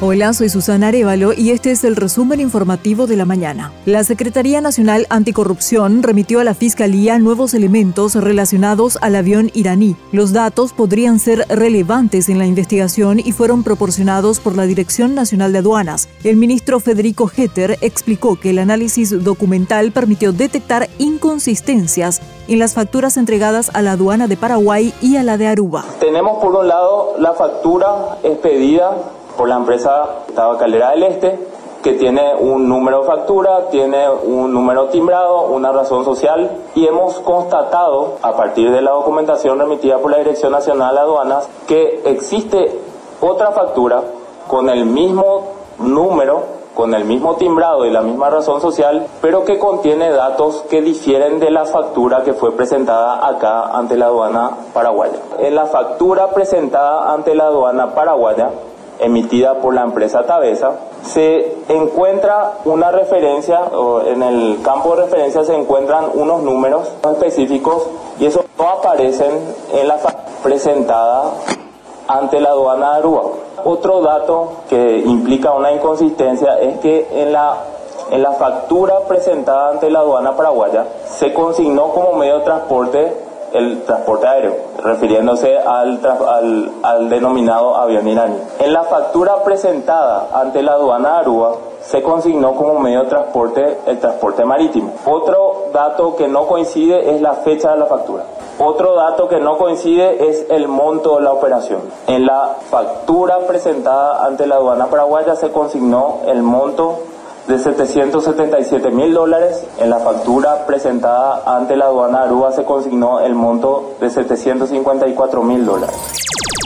Hola, soy Susana Arevalo y este es el resumen informativo de la mañana. La Secretaría Nacional Anticorrupción remitió a la Fiscalía nuevos elementos relacionados al avión iraní. Los datos podrían ser relevantes en la investigación y fueron proporcionados por la Dirección Nacional de Aduanas. El ministro Federico Hetter explicó que el análisis documental permitió detectar inconsistencias en las facturas entregadas a la aduana de Paraguay y a la de Aruba. Tenemos por un lado la factura expedida por la empresa Tabacalera del Este, que tiene un número de factura, tiene un número timbrado, una razón social y hemos constatado a partir de la documentación remitida por la Dirección Nacional de Aduanas que existe otra factura con el mismo número con el mismo timbrado y la misma razón social, pero que contiene datos que difieren de la factura que fue presentada acá ante la aduana paraguaya. En la factura presentada ante la aduana paraguaya, emitida por la empresa Tabesa, se encuentra una referencia, o en el campo de referencia se encuentran unos números específicos y eso no aparecen en la presentada ante la aduana de Aruba. Otro dato que implica una inconsistencia es que en la, en la factura presentada ante la aduana paraguaya se consignó como medio de transporte el transporte aéreo, refiriéndose al, denominado avión iraní. En la factura presentada ante la aduana de Aruba se consignó como medio de transporte el transporte marítimo. Otro dato que no coincide es la fecha de la factura. Otro dato que no coincide es el monto de la operación. En la factura presentada ante la aduana paraguaya se consignó el monto de 777 mil dólares. En la factura presentada ante la aduana Aruba se consignó el monto de 754 mil dólares.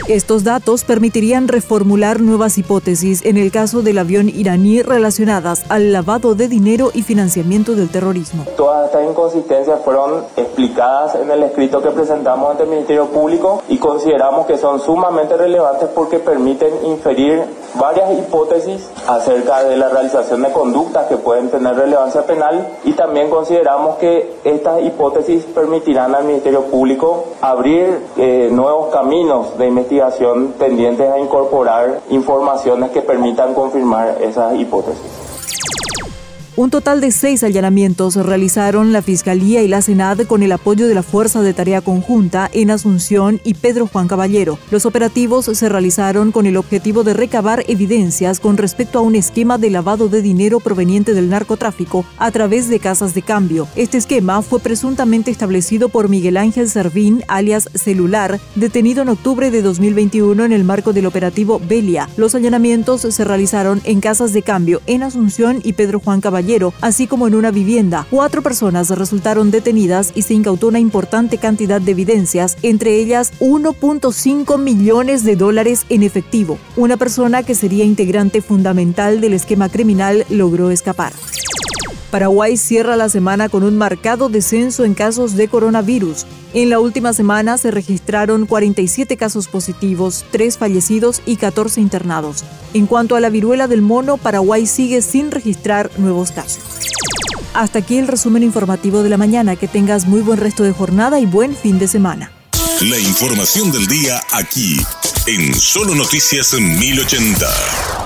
Estos datos permitirían reformular nuevas hipótesis en el caso del avión iraní relacionadas al lavado de dinero y financiamiento del terrorismo. Todas estas inconsistencias fueron explicadas en el escrito que presentamos ante el Ministerio Público y consideramos que son sumamente relevantes porque permiten inferir varias hipótesis acerca de la realización de conductas que pueden tener relevancia penal y también consideramos que estas hipótesis permitirán al Ministerio Público abrir eh, nuevos caminos de investigación tendientes a incorporar informaciones que permitan confirmar esas hipótesis. Un total de seis allanamientos realizaron la Fiscalía y la Senad con el apoyo de la Fuerza de Tarea Conjunta en Asunción y Pedro Juan Caballero. Los operativos se realizaron con el objetivo de recabar evidencias con respecto a un esquema de lavado de dinero proveniente del narcotráfico a través de casas de cambio. Este esquema fue presuntamente establecido por Miguel Ángel Servín, alias Celular, detenido en octubre de 2021 en el marco del operativo Belia. Los allanamientos se realizaron en casas de cambio en Asunción y Pedro Juan Así como en una vivienda. Cuatro personas resultaron detenidas y se incautó una importante cantidad de evidencias, entre ellas 1.5 millones de dólares en efectivo. Una persona que sería integrante fundamental del esquema criminal logró escapar. Paraguay cierra la semana con un marcado descenso en casos de coronavirus. En la última semana se registraron 47 casos positivos, 3 fallecidos y 14 internados. En cuanto a la viruela del mono, Paraguay sigue sin registrar nuevos casos. Hasta aquí el resumen informativo de la mañana. Que tengas muy buen resto de jornada y buen fin de semana. La información del día aquí, en Solo Noticias 1080.